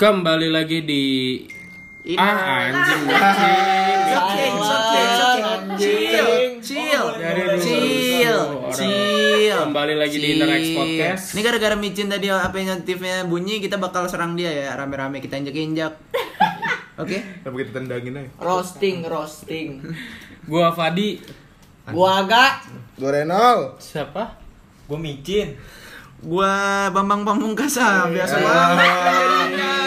Kembali lagi di Ini. Ah anjing King, Chill, chill. Kembali lagi di. Interact Podcast. Ini gara-gara micin tadi apa notifnya bunyi, kita bakal serang dia ya, rame-rame kita injek-injek. Oke? Apa kita tendangin aja? roasting roasting Gua Fadi. gua agak Gue Renal. Siapa? Gue micin. Gua Bambang Pamungkas ah, biasa Eh. banget.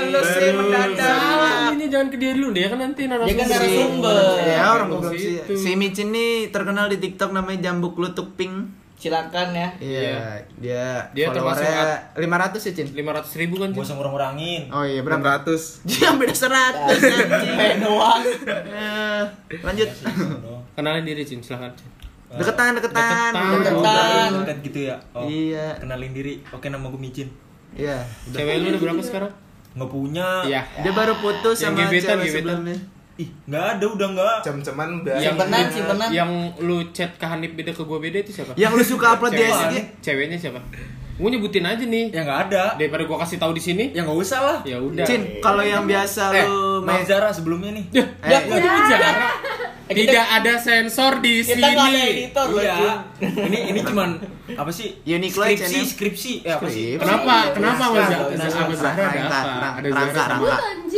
Lu sih mendadak. Ini jangan ke dia dulu deh, kan nanti narasumber. Dia kan narasumber. Ya orang goblok sih. Si Micin nih terkenal di TikTok namanya Jambuk Lutuk Pink. silakan ya Iya, dia Dia termasuk followernya 500 ya, Cin? 500 ribu kan? Gue Cin? usah ngurang-ngurangin. Oh iya, berapa? 600. Dia beda 100 anjing. pengen doang Eh, lanjut. Kenalin diri Cin, silahkan Cin. Deketan, deketan. Deketan. Deketan. Dekat gitu ya. Oh, Iya. Kenalin diri. Oke nama gue micin. Iya. Cewek lu udah berapa sekarang? Nggak punya. Iya. Dia baru putus Yang sama gebetan, cewek gebetan. sebelumnya. Ih, nggak ada udah nggak. Cem-ceman biasa. Simpenan, simpenan. Yang lu chat ke Hanif beda ke gua beda itu siapa? Yang lu suka upload di. SG. Ceweknya siapa? Gua nyebutin aja nih. Ya nggak ada. Daripada gua kasih tahu di sini. Ya nggak usah lah. Ya udah. Cin, kalau yang biasa Eh, lu maaf main Zara sebelumnya nih. Ya, Eh, ya, iya. Eh, kita- Tidak ada sensor di kita nggak ada sini. editor Iya. Ini ini cuman apa sih? Uniqlo skripsi, H&M. skripsi. Eh, apa sih? Skripsi. Kenapa? Kenapa sama nggak, Sama Zahra ada apa? rangka, Ada sama. Zara ada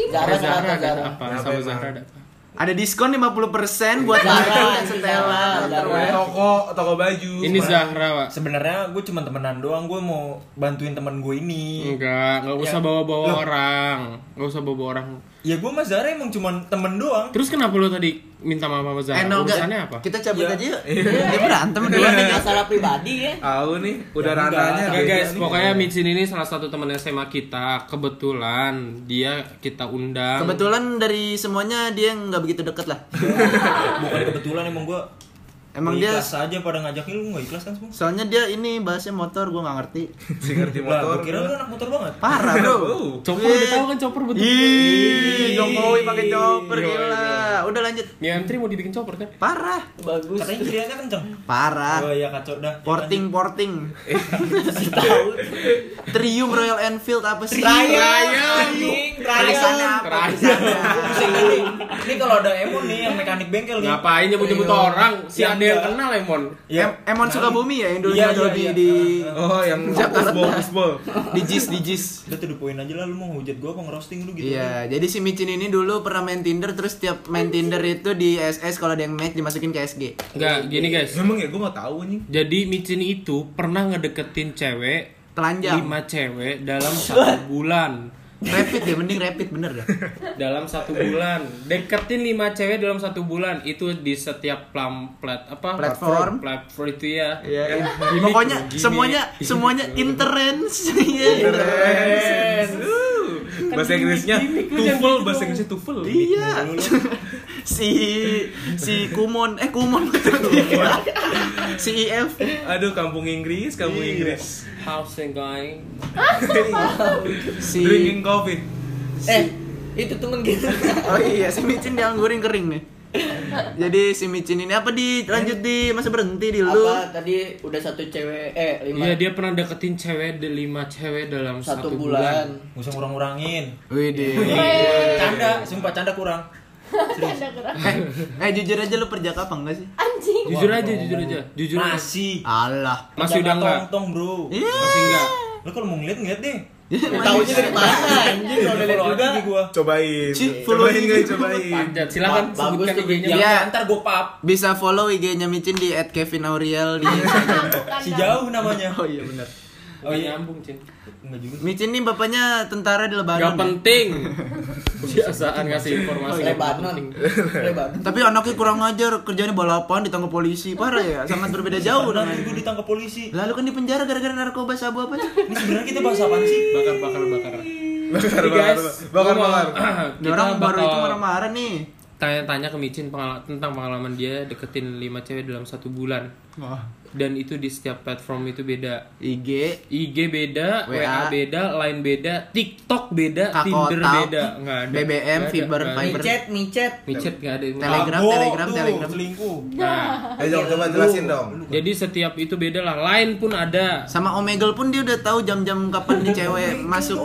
Zahra Zara ada Zara apa? Kenapa Sama? Zahra ada apa? Ada diskon 50% buat Zara, Zara dan Stella. Toko, toko baju. Ini. Zahra, Pak. Sebenarnya gue cuma temenan doang. Gue mau bantuin teman gue ini. Enggak, enggak usah Ya. bawa-bawa Loh. orang. Enggak usah bawa orang. Ya gue sama Zara emang cuma temen doang. Terus kenapa lu tadi minta maaf sama Zahra? Eh, no. Urusannya apa? Kita cabut Iya. aja yuk. Dia berantem Dua dulu. nih masalah pribadi ya Tahu nih, udah Ya, enggak. rananya. Oke guys, pokoknya Micin ini salah satu teman SMA kita. Kebetulan dia kita undang. Kebetulan dari semuanya dia nggak begitu deket lah. Bukan kebetulan emang gue. Emang dia ikhlas aja pada ngajakin lu nggak ikhlas kan semua? soalnya dia ini bahasnya motor gua nggak ngerti. Si ngerti Lah, motor. gue kira lu anak motor banget. Parah, Bro. Oh. Chopper udah tahu kan chopper betul. Ih, Jokowi pakai chopper Iya, gila. Udah lanjut. Ya M3 mau dibikin chopper kan? Parah. bagus Katanya kiriannya kenceng. Parah. Oh iya kacau dah. Porting porting. tahu Trium Royal Enfield apa sih? Raya Tulisannya Raya apa? Ini. Kalau ada Emon nih yang mekanik bengkel nih. Ngapain nyebut-nyebut orang? Si Yang ada yang enggak. kenal Emon. Ya, Em- Emon Sukabumi ya yang dulu Iya, jual iya, di iya. di Oh, yang Jakarta. fusbol. di JIS di JIS. udah tuh poin aja lah lu mau hujat gua apa ngerosting lu gitu. Iya, jadi si Micin ini dulu pernah main Tinder terus tiap main Tinder itu di SS kalau ada yang match dimasukin ke SG. Enggak, gini guys. Memang ya gue nggak tahu nih. Jadi Micin itu pernah ngedeketin cewek Telanjang. lima cewek dalam satu bulan. Rapid ya, mending rapid bener dah. Dalam satu bulan, deketin lima cewek dalam satu bulan itu di setiap plam plat apa Platform. platform itu ya. Iya, iya. Gimik Pokoknya gimik. semuanya semuanya interens. Iya. Keren. Uh, Bahasa Inggrisnya tufel, gitu bahasa. Inggrisnya tufel. Iya. si si Kumon eh Kumon si IF. Aduh, kampung Inggris, kampung Inggris. How's it going? Si Drinking coffee. eh itu temen kita Oh iya, si Micin dianggurin kering nih. Jadi si Micin ini apa di lanjut di masa berhenti di lu? apa tadi udah satu cewek eh lima Iya dia pernah deketin cewek de lima cewek dalam satu, satu, bulan, Gak usah ngurang-ngurangin. Wih deh. Canda, sumpah canda kurang. Eh, eh jujur aja lu perjaka apa enggak sih? Jujur aja, jujur aja, jujur aja. Masih. Alah. Masih udah enggak? tong, Bro. Iya. Masih enggak? Lu kalau mau ngeliat ngeliat deh. Ya, taunya dari mana anjing kalau lihat Follow juga aja gua. Cobain. Cobain ini. guys, cobain. Panjat, silakan sebutkan tuh IG-nya. Iya. ntar gua pap. Bisa follow IG-nya Micin di @kevinauriel di. Si jauh namanya. Oh iya benar. Oh iya nyambung, Cin. Enggak juga. Micin nih bapaknya tentara di Lebanon. Gak penting. Biasaan ngasih informasi. Lebanon Lebanon Tapi anaknya kurang ngajar, kerjanya balapan ditangkap polisi. Parah ya, sangat berbeda jauh dengan. gue ditangkap polisi. Lalu kan di penjara gara-gara narkoba sabu apa sih? Ini sebenarnya kita bahas apaan sih? Bakar, bakar, bakar. Bakar, bakar, bakar, orang baru itu marah-marah nih. Tanya-tanya ke Micin pengala- tentang pengalaman dia deketin lima cewek dalam satu bulan. Wah. Dan itu di setiap platform itu beda. IG, IG beda, WA, WA beda, Line beda, TikTok beda, Kakao Tinder beda, nggak ada. BBM, Fiber. Fiber. micet micet Micet nggak ada. Telegram, Mabok Telegram, tuh, Telegram. selingkuh. Nah, Ayo coba, coba jelasin dong. jadi setiap itu beda lah. Line pun ada. Sama Omegle pun dia udah tahu jam-jam kapan nih cewek masuk.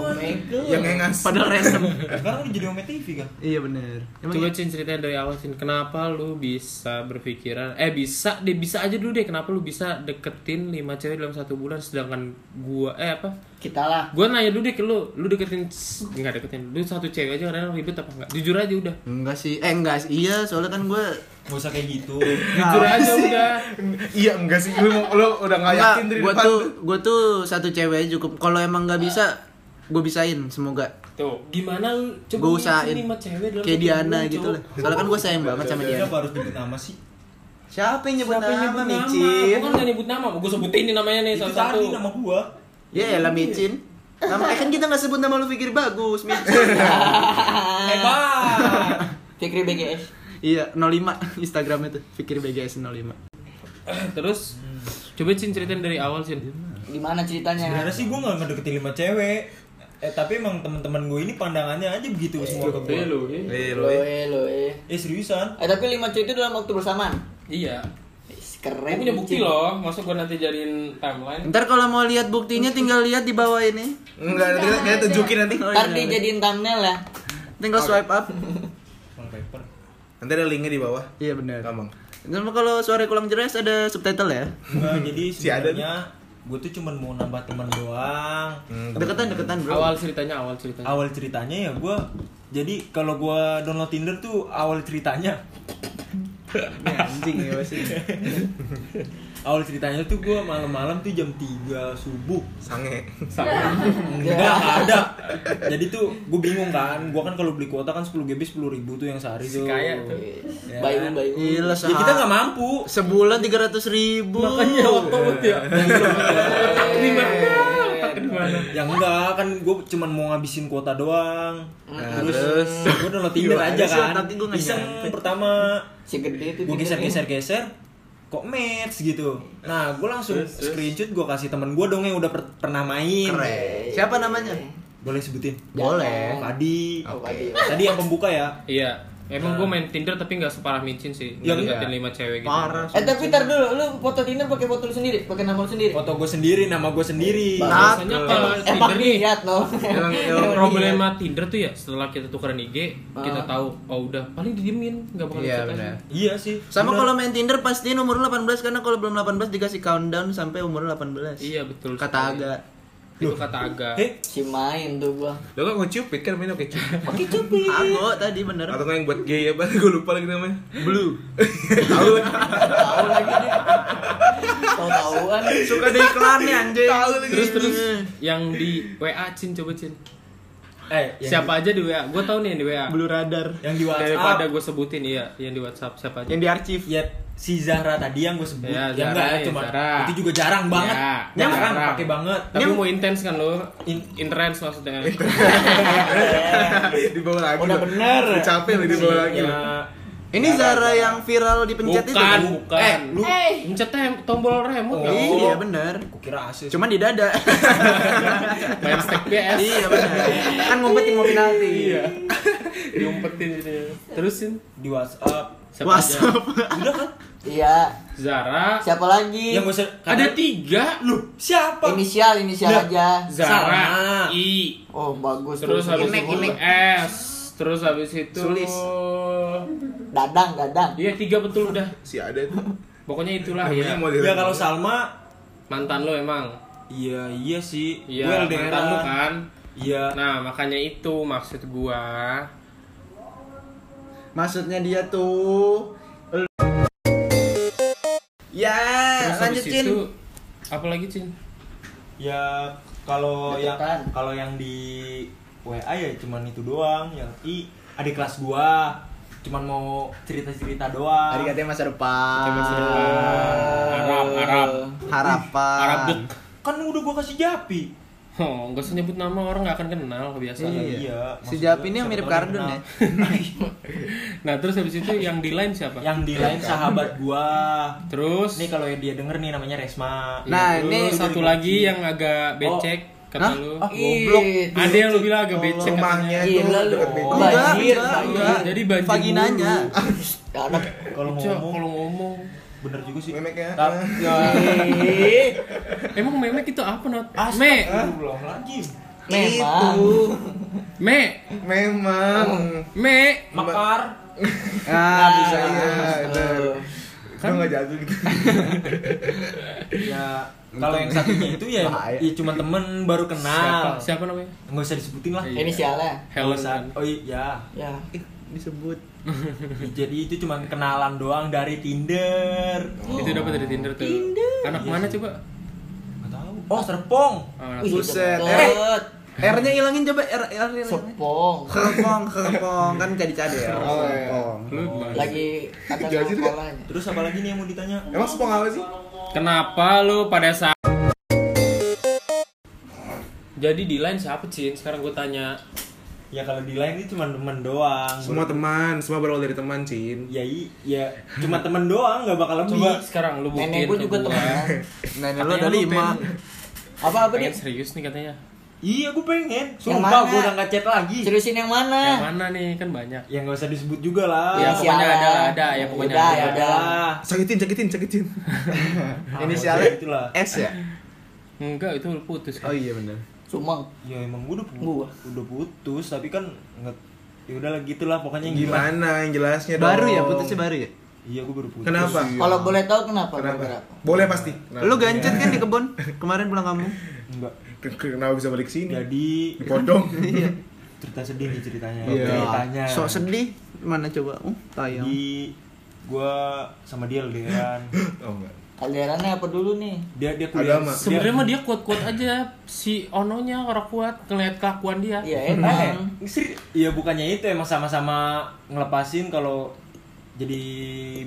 Yang engas. Padahal random. Sekarang udah jadi Ome TV kan? iya bener. Emang Coba iya? Cin ceritain dari awal Cin Kenapa lu bisa berpikiran Eh bisa deh bisa aja dulu deh Kenapa lu bisa deketin 5 cewek dalam satu bulan Sedangkan gua Eh apa kita lah Gua nanya dulu deh ke lu Lu deketin Enggak deketin Lu satu cewek aja kadang ribet apa enggak Jujur aja udah Enggak sih. Eh enggak sih. Iya, soalnya kan gue Gak usah kayak gitu. Jujur aja udah Iya enggak sih, lu, lu udah nggak enggak, yakin dari gue depan. tuh gue tuh satu cewek aja cukup. Kalau emang nggak bisa, gue bisain semoga. Tuh Gimana lu Coba Gue usahain. lima cewek dalam Kayak Diana gitu lah. Soalnya kan gue sayang banget sama Diana. Kenapa harus nyebut nama sih? Siapa yang nyebut Siapa yang nama, nyebut nama? Micin? Kan gak nyebut nama Gue sebutin nih namanya nih Itu salah satu tadi nama gua. Ya elah Micin. Nama eh, kan kita nggak sebut nama lu pikir bagus, Micin. Hebat. Fikri BGS iya, 05 Instagram itu. Fikir BGS 05. Terus Coba Cin ceritain dari awal Cin gimana ceritanya Sebenarnya sih gua gak ngedeketin lima cewek. Eh tapi emang teman-teman gue ini pandangannya aja begitu semua ke gue. lu ya. Eh, lu, lo eh. eh lo eh Eh seriusan? Eh, tapi lima cewek itu dalam waktu bersamaan Iya Is, Gue keren punya bukti loh Masa gue nanti jadiin timeline Ntar kalau mau lihat buktinya tinggal lihat di bawah ini. Enggak, nanti kita, tunjukin nanti. Oh, ntar iya. dijadiin thumbnail ya Tinggal swipe up. Nanti ada linknya di bawah. Iya benar. Gampang. Sama kalau suara kurang jelas ada subtitle ya. Enggak, jadi Si ada sebenarnya gue tuh cuman mau nambah teman doang. Hmm, Deketan deketan bro. Awal ceritanya awal ceritanya Awal ceritanya ya gue jadi kalau gue download Tinder tuh awal ceritanya anjing ya pasti. awal ceritanya tuh gue malam-malam tuh jam 3 subuh. Sange. enggak enggak ada. Jadi tuh gue bingung kan. Gue kan kalau beli kuota kan 10 GB 10 ribu tuh yang sehari tuh. kaya tuh. Ya bayu kan? bayu Gila ya kita nggak mampu. Sebulan 300 ribu. Makanya otobot ya. Gimana? ya enggak kan gue cuman mau ngabisin kuota doang. Nah, terus, terus? gue download Tinder Gila, aja kan. otak gue nggak iseng pertama. Si gede tuh gue geser geser geser kok match gitu nah gue langsung screenshot gue kasih temen gue dong yang udah per- pernah main Keren. Siapa namanya? boleh sebutin Boleh. Padi Oh, Padi. tadi yang pembuka ya Iya Emang gue main Tinder tapi gak separah micin sih Ya, Yang enggak. deketin lima cewek gitu Parah. Eh tapi ntar dulu, lu foto Tinder pakai foto lu sendiri, pakai nama lu sendiri. foto gue sendiri nama gue sendiri Nah, Biasanya Nah, kalau Emang Tinder nih lihat loh. Emang- Emang. Problema Tinder tuh ya setelah kita tukeran IG Kita Ah. tahu Oh udah paling didiemin Gak bakal Iya iya sih Sama kalau main Tinder pastiin umur lu 18 karena kalau belum 18 dikasih countdown sampai umur 18. Iya betul Kata agak. Itu kata agak eh Si main tuh gua. Lo kan ngecupit kan mainnya pakai cupid. Pakai cupid. Ago tadi bener. Atau yang buat gay apa? Gue lupa lagi namanya. Blue. Tahu lah. Tahu lagi deh. Tahu-tahuan. Suka di iklannya anjing. Tahu lagi. Terus terus Yang di WA Cin coba Cin eh yang Siapa aja di WA Gue tau nih yang di WA Blue radar. di, yang di WhatsApp Daripada gue sebutin iya Yang di WhatsApp siapa aja Yang di archive. ya si Zahra tadi yang gue sebut Ya, yang Zahra enggak ya, cuma Zahra. itu juga jarang banget Ya, jarang jarang. pakai banget Tapi Ini- mau intens kan lo In- Intens maksudnya di bawah lagi. Udah bener. Capek lo di bawah lagi. Ya, Ini Zara yang viral dipencet itu Bukan kan? bukan Eh, lu tem- tombol remote ya Iya bener. Gua kira asis Cuman di dada. Main stack PS iya bener. Kan ngumpetin mau penalti. Iya Diumpetin gitu Terusin di WhatsApp Siapa aja? WhatsApp. udah kan Iya. Zara Siapa lagi? yang gue Ada tiga lu siapa Inisial, inisial aja. Zara Sama. I Oh, bagus Terus habis itu inek. S Terus habis itu Sulis. Dadang, dadang. Iya tiga betul udah Si ada tuh. Pokoknya itulah ya ya kalau Salma Mantan lo emang iya iya sih Iya mantan lo kan iya Nah makanya itu maksud gua Maksudnya dia tuh Ya, Terus lanjutin. itu Apa lagi Cin? ya kalau yang kalau yang di WA ya cuman itu doang yang I adik kelas gua cuman mau cerita-cerita doang Tadi katanya masa depan. Coba seru. Arab Arab Harapan. Arabuk kan udah gua kasih Japi Oh, gak usah nyebut nama orang gak akan kenal kebiasaan. Iya. iya Si Japi gua, ini yang mirip Kardun ya. Nah terus habis itu yang di line siapa? yang di lain sahabat gua Terus ini kalau dia denger nih namanya Resma Nah, Terus ini satu lagi yang agak becek kata Hah? lu. Ah, Goblok. Ada yang lu bilang agak becek Rumahnya katanya. itu dekat Banjir. Jadi banjir Vaginanya. Ya, anak kalau Cok, ngomong kalau ngomong bener juga sih Memeknya. Tap- ya Ih, Emang memek itu apa not? Me, Astagfirullahaladzim memang me, Memang. me. Mekar Ah, Bisa ya. bener. Kan nggak jatuh gitu. ya kalau yang satunya itu ya, ya cuma temen baru Siapa? kenal Siapa namanya? nggak usah disebutin lah Iya. inisialnya. Helen. Oh iya Ya. disebut. jadi itu cuma kenalan doang dari Tinder Itu dapat dari Tinder tuh. Anak Iya mana sih. coba? nggak tahu oh Serpong Oh, Buset. deket. R-nya hilangin coba R R R. Sepong. Kerpong, kerpong kan jadi cadel. Oh, iya. Kerpong. Lu gimana? Lagi ada Jajir ya? sekolahnya. terus apa lagi nih yang mau ditanya Emang sepong apa sih? Kenapa lu pada saat Jadi di line siapa Cin? Sekarang gue tanya ya kalau di lain itu cuma temen doang Semua teman, semua berawal dari teman, Cin. ya i- ya cuma temen doang nggak bakal lebih Coba sekarang lu buktiin Nenek gue juga gua. temenan. Nenek lu ada lima. pengen- Apa apa Pengen dia? serius nih katanya iya gue pengen Yang sumpah mana? gue udah nggak chat lagi Seriusin yang mana? Yang mana nih? Kan banyak ya nggak usah disebut juga lah Ya pokoknya ada lah, ada ya pokoknya Udah, ada. ya udah. lah Sakitin, sakitin, sakitin. Inisialnya itulah S ya? Enggak, itu putus Oh iya benar. Sumang. ya emang gue udah pu- Gua. udah putus tapi kan nggak ya udahlah gitulah pokoknya yang Gimana yang jelasnya dong? Baru ya putusnya baru ya? iya gue baru putus Kenapa? Kalau boleh tahu kenapa? Kenapa? Boleh pasti. Kenapa? Lu gancet kan di kebun kemarin pulang kampung? enggak Kenapa bisa balik sini? jadi Dipotong. cerita sedih nih ceritanya Iya. ceritanya Sok sedih. Mana coba? Oh, tayang. jadi gue sama dia LDRan Oh enggak. Kalderannya apa dulu nih? dia dia kuliah Agama. Sebenarnya mah dia kuat-kuat aja si Ononya orang kuat ngeliat kelakuan dia. Iya Eh, emang. seri- Iya bukannya itu emang sama-sama ngelepasin kalau jadi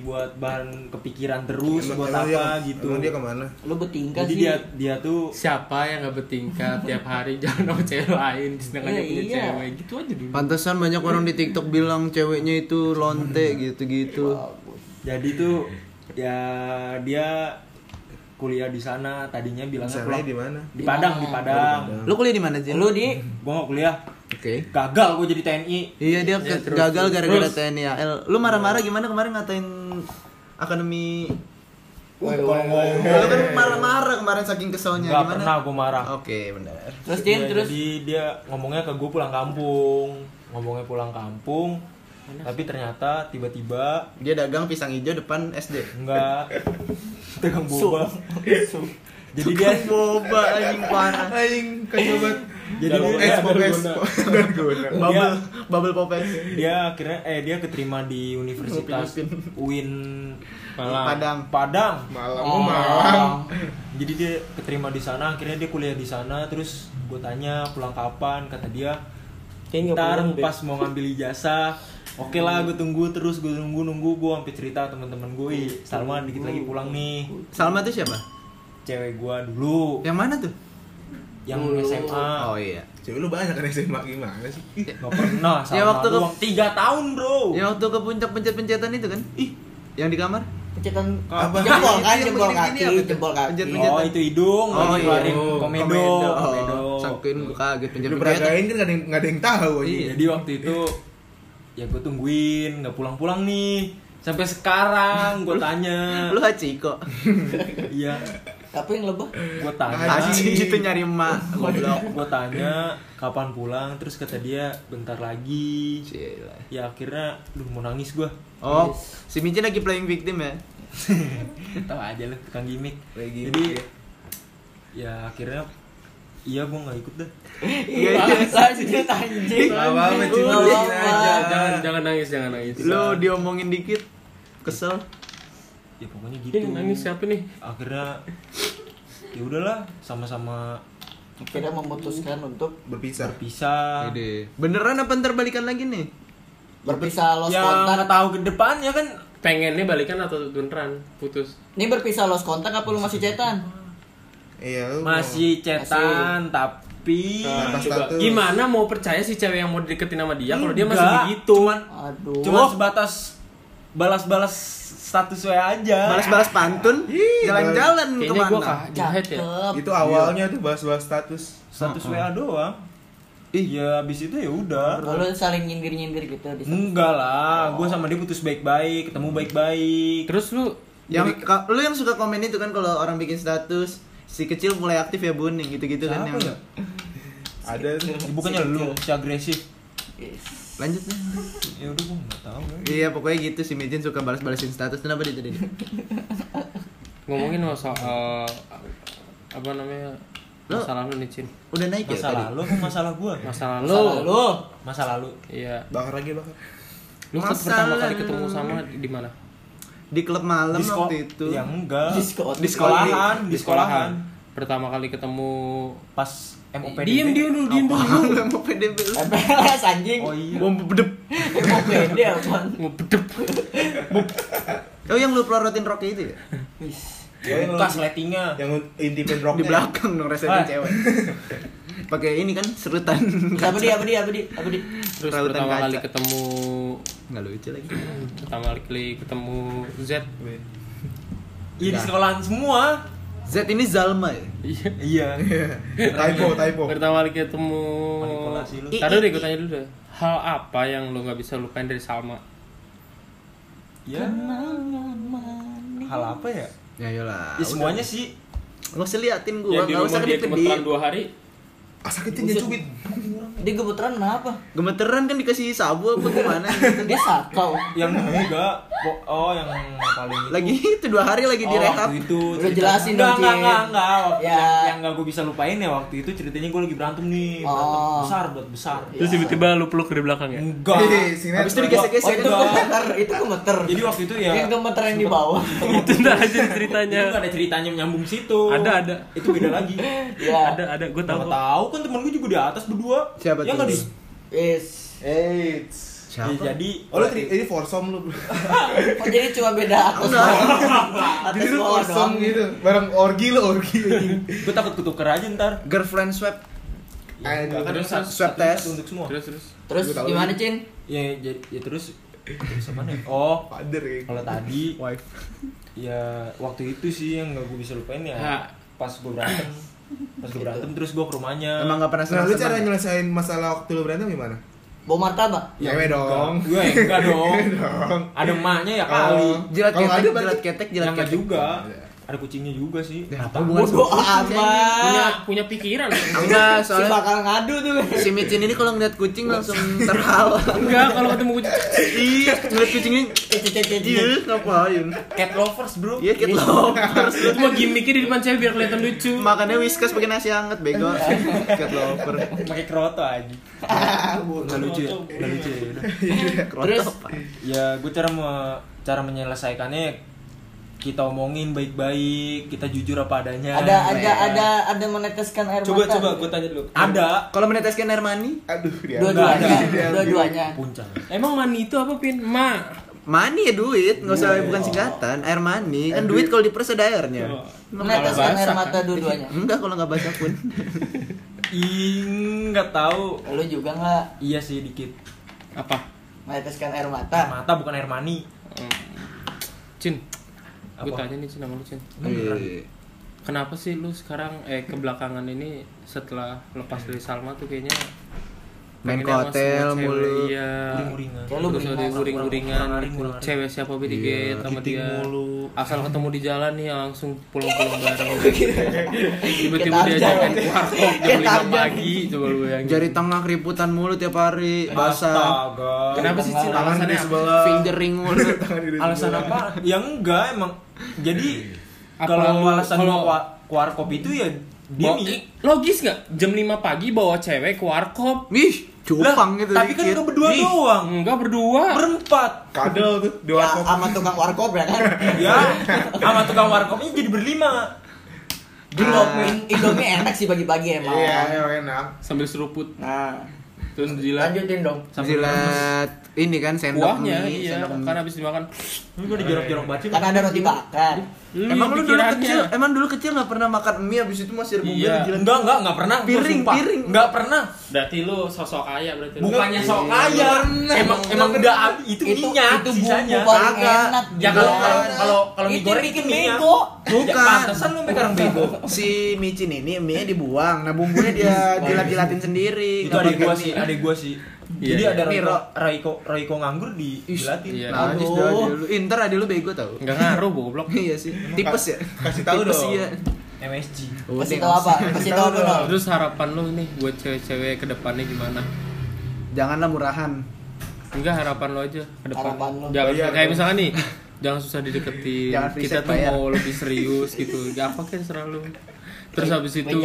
buat bahan kepikiran terus Emang- buat emang apa dia, gitu. Emang dia ke mana? Lu bertingkah Jadi sih. dia dia tuh Siapa yang gak bertingkat tiap hari jalan sama cewek lain sedangkan dia Iya, punya iya. cewek gitu aja dulu. Pantesan banyak orang di TikTok bilang ceweknya itu lonte gitu-gitu. jadi tuh ya dia kuliah di sana tadinya bilangnya pulang di mana? di Padang di Padang. Lu kuliah di mana, Jin? Lu di Gua nggak kuliah, Oke. gagal gua jadi TNI. Iya dia ke- terus, gagal gara-gara. TNI AL. Lu marah-marah gimana kemarin ngatain akademi Kalau kan marah-marah kemarin saking keselnya nggak gimana? pernah gua marah. Oke, benar. Terus Din, Iya, terus Jadi dia ngomongnya ke gue pulang kampung, ngomongnya pulang kampung, tapi ternyata tiba-tiba Dia dagang pisang hijau depan SD. enggak tegang boba. Jadi dia boba anjing parah. Aing kacau banget. Jadi dia- popes. Dalgona. Bubble bubble popes. dia akhirnya eh dia keterima di Universitas. UIN Malah Padang. Padang. Malam Oh. Jadi dia keterima di sana, akhirnya dia kuliah di sana, terus gue tanya pulang kapan, kata dia ntar pas mau ngambil ijazah Oke lah, gue tunggu terus, gue nunggu nunggu, gue sampai cerita teman-teman gue, "Ih, Salma dikit lagi pulang nih, Salma tuh siapa? Cewek gue dulu, Yang mana tuh? yang Dulu. SMA, Oh iya. Cewek lu banyak kan SMA gimana sih? Ih, Gak pernah, Salma Ya, waktu ke- tiga tahun bro, Yang waktu ke puncak pencet-pencetan itu kan? Ih, yang di kamar? pencetan Apa? jempol kan, Yang jempol begini-gini kaki, apa jempol kaki. Pencet-pencet. oh itu hidung, Oh, oh, iya. komedo, Komedo. komedo, Oh, sangkuin gue kaget Lu pencet-pencetan. peragain kan gak ada yang, gak ada yang tahu aja. Iya, jadi waktu itu ya gue tungguin, nggak pulang-pulang nih, sampai sekarang gue tanya, Lu Hachiko. iya, Apa yang lebah? gue tanya, Haji itu nyari emak. Goblok. gue tanya kapan pulang terus kata dia bentar lagi Cila. ya akhirnya lu mau nangis gue Oh, si Mici lagi playing victim ya? tahu aja lu tukang gimmick Lagi jadi ya akhirnya iya gue nggak ikut dah Iya, lanjut anjing. Gak apa-apa, jangan jangan nangis, jangan nangis. Lu diomongin dikit. Kesel. Ya pokoknya gitu Ini nangis siapa nih? akhirnya ya udahlah sama-sama Akhirnya memutuskan untuk Berpisah. berpisah Pede. Beneran apa ntar balikan lagi nih? berpisah los ya kontak. nggak tahu ke depannya kan Pengennya balikan atau beneran putus? Ini berpisah los kontak apa lu masih cetan? Iya, masih cetan tap Pi. Atas Coba, status. gimana mau percaya si cewek yang mau deketin sama dia kalau dia masih begitu? Cuman Aduh. cuman sebatas balas-balas status WA aja. Balas-balas pantun, jalan-jalan gua ke mana? kah jahat ya. Itu awalnya tuh bahas-bahas status. status WA doang. Iya, habis itu ya udah. Kalau saling nyindir-nyindir gitu di Enggak lah, gue sama dia putus baik-baik, ketemu baik-baik. Terus lu Yang lu yang suka komen itu kan kalau orang bikin status si kecil mulai aktif ya buning gitu-gitu kan yang ya? Ada. Ya, bukannya lu, si agresif. Yes. Lanjut deh. Ya udah gue nggak tahu. ya. Iya pokoknya gitu si Mijin suka balas-balasin status kenapa dia tadi? ngomongin soal apa namanya Lu- masalah lu nih Cin Udah naik ya Masa tadi? lalu apa masalah gue? masalah lu Salah lu. Masa lalu. iya Bakar lagi bakar. lu Masalah pertama kali lu. ketemu sama di mana Di klub malam Di waktu itu. Ya enggak. Di sekolah. Di sekolahan, di sekolahan. pertama kali ketemu Pas MOPD. diem diem dulu diem dulu Lu mau PDB lu. MPLS anjing. Oh iya. Bom bedep. Pede apaan? mau bedep Oh yang lu pelorotin Rocky itu ya? Wis. Ya, Bekas lightingnya. Yang intipin roknya. Di belakang dong resepnya Ah. cewek. Pakai ini kan serutan. Apa dia? Apa dia? Apa dia? Apa dia? terus Rautan pertama kaca. kali ketemu Enggak lucu lagi. pertama kali ketemu Z Iya di sekolahan semua. Z ini Zalma ya? iya Iya. typo, typo. pertama kali ketemu Manipulasi lu. Taruh deh gue tanya dulu deh hal apa yang lu nggak bisa lupain dari Salma Ya. Hal apa ya? Ya iyalah. Ya semuanya sih. Enggak usah liatin yang gua, di enggak usah rumah dia kebetulan dua hari Ah sakitin dia cubit. Dia gemeteran kenapa? Gemeteran kan dikasih sabu apa gimana gitu. Dia sakau. Yang enggak. Oh, yang paling itu. Lagi itu dua hari lagi Oh, itu Udah jelasin enggak, dong, enggak, enggak, enggak, Waktu Ya. yang, yang enggak gue bisa lupain ya waktu itu ceritanya gue lagi berantem nih berantem Oh. besar buat besar terus tiba-tiba lu peluk dari belakang ya enggak. Habis itu Oh digesek-gesek itu gemeter, itu gemeter. jadi waktu itu ya Yang gemeter yang di bawah. itu ntar aja itu ceritanya nggak ada ceritanya nyambung situ Ada, ada. itu beda lagi Ya. ada ada gue tahu tahu kan temen gue juga di atas berdua Siapa ya tuh? nggak di Yes. Eits. Siapa? Ya, jadi Oh lu ini foursome lu. Oh jadi cuma beda atas bawah. Jadi lu foursome gitu. Bareng orgi lu orgi. gue takut ketuker aja ntar Girlfriend swap. Eh, Nggak, kan terus, satu- swab satu- test. satu untuk semua terus terus Terus gimana, ini. Cin? ya, ya, ya terus terus apa nih oh Father ya. kalau tadi Wife. ya waktu itu sih yang nggak gue bisa lupain ya pas gue berantem pas gue berantem terus gue ke rumahnya Emang gak pernah Nah, lu cara senang-senang. nyelesain masalah waktu lu berantem gimana? Bawa martabak. Yewe dong. gue enggak dong dong. ada emaknya ya kali. Jilat ketek, jilat ketek, ya jilat ketek. juga Iya. Ada kucingnya juga sih Ya, apa hubungan kucing, amat. punya punya pikiran Enggak, Si soalnya bakal ngadu tuh. si Micin ini kalau ngeliat kucing langsung terhawa. enggak kalau ketemu kucing Iya, ngeliat kucingnya Iya, ngapain? cat lovers bro Iya, cat lovers. itu mah gimmicknya di depan cewek biar kelihatan lucu Makannya whiskas pakai nasi hangat bego. Cat lover. pakai kroto aja nggak lucu ya nggak lucu ya udah. Terus ya gue cara me- cara menyelesaikannya kita omongin baik-baik kita jujur apa adanya. Ada ada ada ada meneteskan air coba mata. coba gue tanya dulu. Ada. Kalau meneteskan air mani, Aduh, dia. Dua-duanya, dua-duanya. puncak. Emang mani itu apa pin? Ma. Mani ya duit, nggak usah bukan singkatan. Air mani. Kan duit. kalau diperes ada airnya. Oh. Meneteskan air mata dua-duanya. Enggak kalau nggak basah pun. Ih, nggak tahu. Lu juga nggak? Iya sih dikit. Apa? Meneteskan air mata? mata bukan air mani. Cin gue tanya nih Cin sama lu Cin. Iya. kenapa? sih lu sekarang eh kebelakangan ini setelah lepas dari Salma tuh kayaknya Main ke sama hotel mulu. iya. Kayak lu terus Kurang-kurang, gitu. cewek siapa Iya. bidigate sama Kiting dia mulu. asal ketemu di jalan nih langsung pulang-pulang bareng tiba-tiba Kita diajakin aja. ke warkop jam Kita 5 aja. pagi coba lu yang Jari tengah keriputan mulu tiap hari, basah. Kenapa sih Cin Tangan alasannya di apa? sebelah. Fingering mulu. Alasan apa ya enggak emang jadi kalau alasan kalau- mau ke warkop itu ya dia logis nggak jam 5 pagi bawa cewek ke warkop Wih, cupang gitu tapi kan lu berdua doang enggak berdua berempat Kadel tuh di Ya, warkop. sama tukang warkop ya kan? ya sama tukang warkopnya jadi berlima Indomie, Indomie enak sih pagi-pagi emang. Iya, enak. sambil seruput Nah, terus jilat Lanjutin dong. Jilat ini kan sendok kuahnya mie, iya sendok kan habis dimakan Ini gue dijorok-jorok banget sih. Kan ada roti bakar. Lu Emang lu dulu kecil, emang dulu kecil nggak pernah makan mie abis itu masih ada bumbunya Iya. dijilat. Enggak, enggak, enggak pernah. Piring, piring. Enggak pernah. berarti lu sosok kaya berarti lu. Bukannya sok Iya. kaya. Emang emang udah habis itu Itu minyak itu sisanya. bumbu paling enak. Ya kalau kalau kalau kalau mie Itu goreng bikin itu minyak. bego. Ya, Bukan. pantesan lu sampai sekarang bego. Si micin ini mie dibuang, nah bumbunya dia jilat-jilatin sendiri. itu pakai gua sih, adik gua sih. Iya, Jadi iya. ada Nih, Raiko, Ro. Raiko, Raiko nganggur di jilatin. Iya. Najis dah Aduh. adik lu. Inter adik lu bego tau. nggak ngaruh goblok Iya sih. Tipes ya. Kasih tahu dong. iya. MSG. Kasih tahu apa? Kasih tahu dong. terus harapan lu nih buat cewek-cewek ke depannya gimana Janganlah murahan. enggak harapan lu aja ke depan Harapan jangan Bayar kayak misalkan nih jangan susah dideketin Jangan kita tuh bayar. mau lebih serius gitu gak apa kan selalu terus habis itu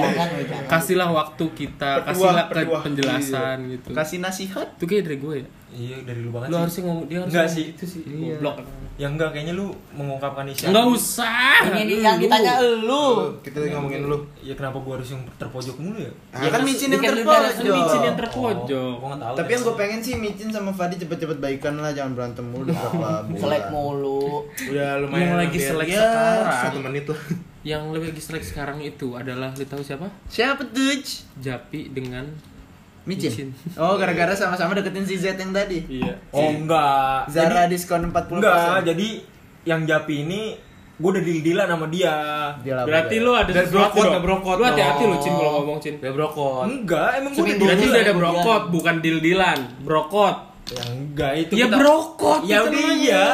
kasihlah waktu kita Petua, kasihlah ke petua. penjelasan gitu Kasih nasihat. itu kayak dari gue ya Iya, dari lu banget lu sih. harusnya ngomong dia harus Enggak sih. gitu sih Iya. goblok Ya enggak, kayaknya lu mengungkapkan isi. enggak usah Ini yang Lu. ditanya lu. Kita lagi ngomongin lu. Ya kenapa gua harus yang terpojok mulu ya? Ya kan micin yang terpojok. micin yang Oh, terpojok gua nggak tahu. Tapi yang gue pengen sih micin sama Fadi cepet-cepet baikan lah, jangan berantem mulu udah berapa bulan. Selek mulu. Udah lumayan. Yang lagi selek ya, sekarang. Satu menit lah. Yang lebih lagi selek sekarang itu adalah lu tahu siapa Siapa tuh? Japi dengan Micin. Micin. Oh, gara-gara sama-sama deketin si Z yang tadi. iya Oh enggak. Zara Jadi- diskon 40%. Enggak, jadi yang Japi ini gue udah deal-dealan sama dia. Lah, berarti lu ada Dan sesuatu brokot, dong. dan brokot lu hati-hati lu cin kalau ngomong cin Udah brokot. Enggak, emang gue udah berarti deal udah ada brokot bukan deal dealan brokot Ya enggak itu. ya kita- brokot Ya udah iya.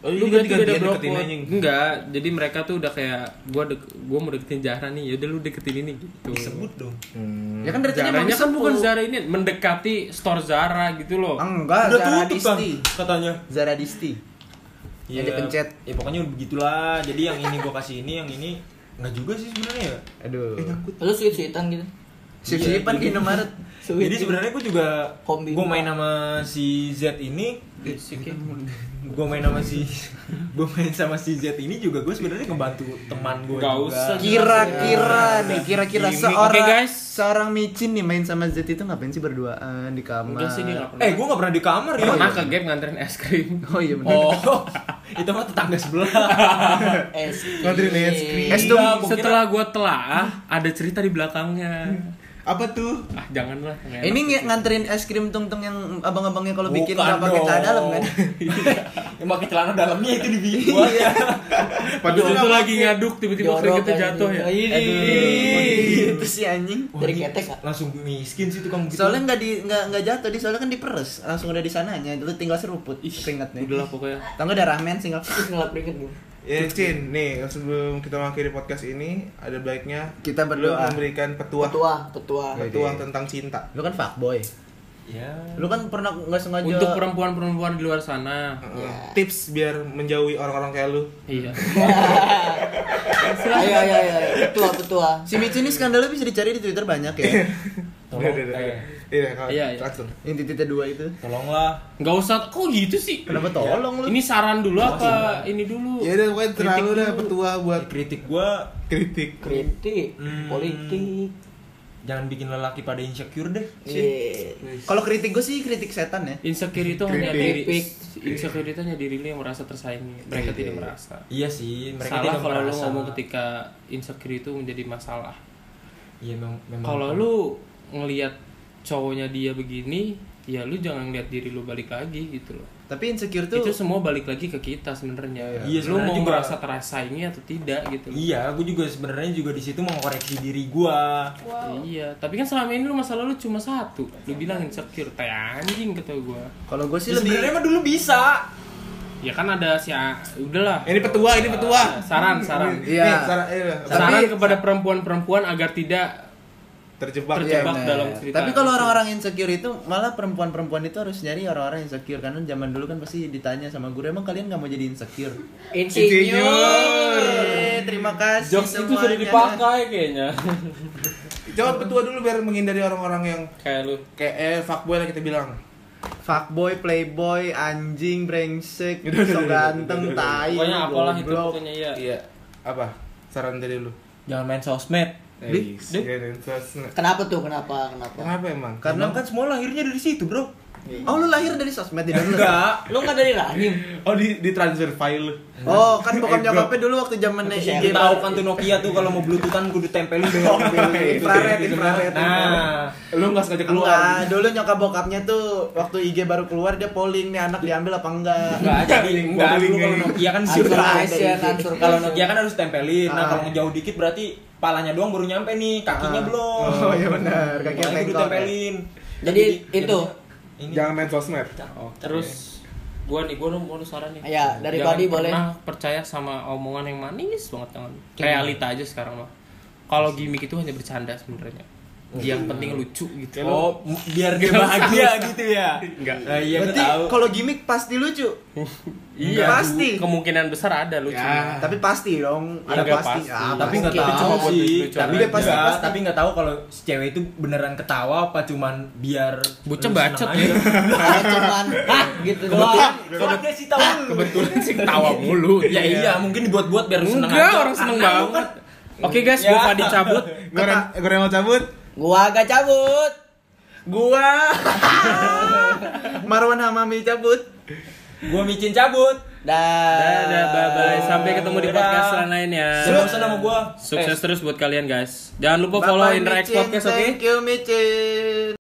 Oh, lu berarti ganti udah deketin anjing. enggak jadi mereka tuh udah kayak gua dek gua mau deketin Zahra nih yaudah lu deketin ini gitu Disebut dong. Hmm. Ya kan dari Zaranya kan bukan Zara ini mendekati store Zara gitu loh Enggak, udah Zara tutup Disti. katanya. Zara Disti. Yang dipencet. Ya pokoknya begitulah. Jadi yang ini gue kasih ini, yang ini enggak juga sih sebenarnya ya. Aduh. Lu sweet-sweetan gitu. Sip-sipan di Indomaret. Sweet. Jadi sebenarnya gue juga Kombi. gue main sama si Z ini gue main sama si gue main sama si Z ini juga gue sebenarnya ngebantu teman gue Gak juga. usah. Kira-kira nih, kira-kira seorang Oke, guys. seorang micin nih main sama Z itu ngapain sih berduaan di kamar? enggak sih dia Eh gue gak pernah di kamar ya. pernah ke game nganterin es krim Oh iya benar. Oh, itu mah tetangga sebelah. Es. Nganterin es krim. Es Iya, setelah gua telah ada cerita di belakangnya Apa tuh? ah janganlah. Ini nge- nganterin es krim tung-tung yang abang-abangnya kalau bikin nggak pakai celana dalam kan? Yang pakai celana dalamnya itu dibikin buat ya. Padahal itu lagi ngaduk tiba-tiba keringetnya jatuh ya Ini. Itu sih anjing. Dari ketek. Langsung miskin sih tukang gitu. Soalnya nggak di nggak nggak jatuh di soalnya kan diperes langsung udah di sananya lu tinggal seruput keringatnya. udahlah pokoknya Tau nggak darah men single. Terus ngelap keringet gitu. Ya Cin, nih sebelum kita mengakhiri podcast ini ada baiknya Kita lu berdoa. memberikan petua Petua, petua. petua tentang cinta. Lu kan fuckboy. Ya. Lu kan pernah nggak sengaja untuk perempuan-perempuan di luar sana Heeh. Tips biar menjauhi orang-orang kayak lu. iya Ayo, ayo, ayo. Petua, petua. Si Michi ini skandalnya bisa dicari di Twitter banyak ya. Tolong, Iya, kalau Iya, iya. langsung. yang titiknya dua itu. tolonglah. nggak usah kok gitu sih Kenapa tolong lu? ini saran dulu apa ini dulu Ya udah pokoknya terlalu Kritik udah dulu. petua buat Kritik gua kritik. Kritik, Hmm. politik. jangan bikin lelaki pada insecure deh. Iya. Kalau kritik gue sih kritik setan ya. insecure itu hanya diri Kritik. insecure itu hanya diri lu yang merasa tersaingi mereka tidak merasa Iya sih, mereka salah tidak kalau lu merasa. ngomong ketika insecure itu menjadi masalah Iya memang memang. kalau lu ngelihat cowoknya dia begini ya lu jangan ngeliat diri lu balik lagi gitu loh Tapi insecure tuh itu semua balik lagi ke kita sebenarnya Iya, lu mau juga- merasa tersaingi atau tidak gitu loh. Iya, gue juga sebenarnya juga di situ mau koreksi diri gua. Iya, tapi kan selama ini lu masalah lu cuma satu. Lu bilang insecure, teh anjing kata gua. kalau gue sih Ya, lebih sebenarnya mah dulu bisa. Ya kan ada si A- udahlah. Ini petua, ini petua. Saran, saran. Iya. Saran, iya. Saran Tapi- kepada perempuan-perempuan agar tidak terjebak. Terjebak. Iya, bener. dalam cerita. Tapi kalau orang-orang insecure itu malah perempuan-perempuan itu harus nyari orang-orang insecure karena zaman dulu kan pasti ditanya sama guru emang kalian nggak mau jadi insecure. Insinyur. Eh, terima kasih jokes itu sudah semuanya. dipakai kayaknya. Coba petua dulu biar menghindari orang-orang yang Kayak lu. kayak eh fuckboy lah kita bilang. Fuckboy, playboy, anjing, brengsek, so ganteng, tai, Pokoknya apalah itu pokoknya ya. Iya. Apa? Saran dari lu. Jangan main sosmed. Di? Di? Jadi sosmed. Kenapa tuh? Kenapa? Kenapa? Kenapa emang? Karena Emang kan semua lahirnya dari situ, Bro. Oh lu lahir dari sosmed tidak dulu? Enggak. Lu nggak dari rahim? Oh di di transfer file. Oh kan bokap nyokapnya dulu waktu zaman Waktu IG Lu tahu kan tuh Nokia tuh kalau mau bluetoothan kudu tempelin dengan infrared infrared. Nah, Lu nggak sengaja keluar. Enggak, dulu nyokap bokapnya tuh waktu IG baru keluar dia polling nih anak diambil apa enggak. enggak jadi enggak dulu kalau Nokia kan ansur Kalau Nokia kan harus tempelin. Nah, Ah. kalau ngejauh dikit berarti palanya doang baru nyampe nih, kakinya Ah. belum. Oh iya benar, kakinya bengkok. tempelin. Jadi itu. Ini Jangan main sosmed. Terus gua nih gua mau saran nih. Ya, dari Jangan Padi boleh. percaya sama omongan yang manis banget jangan. Realita aja sekarang mah. Kalau gimmick itu hanya bercanda sebenarnya. Yang penting lucu gitu. Oh, biar dia bahagia gitu ya. Enggak. Nah, iya Berarti kalau gimmick pasti lucu. Iya, Pasti. Kemungkinan besar ada lucunya. Tapi pasti dong, ada Enggak pasti. pasti. Ah, tapi nggak tahu Cuma sih. lucu-lucuan Tapi dia pasti, Pasti. tapi nggak tahu kalau si cewek itu beneran ketawa apa cuman biar Bocah bacot ya. cuman ah gitu doang. Kalau dia sih tahu. Kebetulan sih ketawa mulu. Ya iya, mungkin dibuat-buat biar seneng Enggak, orang seneng banget. Oke guys, Ya. gua Fadi cabut. Gue gue mau cabut. Gua agak cabut. Gua Marwan Hamami cabut. Gua micin cabut. Dah. Dadah, bye bye. Sampai ketemu di podcast lainnya. Jangan bosan sama gua. Sukses Eh, terus buat kalian guys. Jangan lupa follow Micin. Podcast oke? Thank you Micin.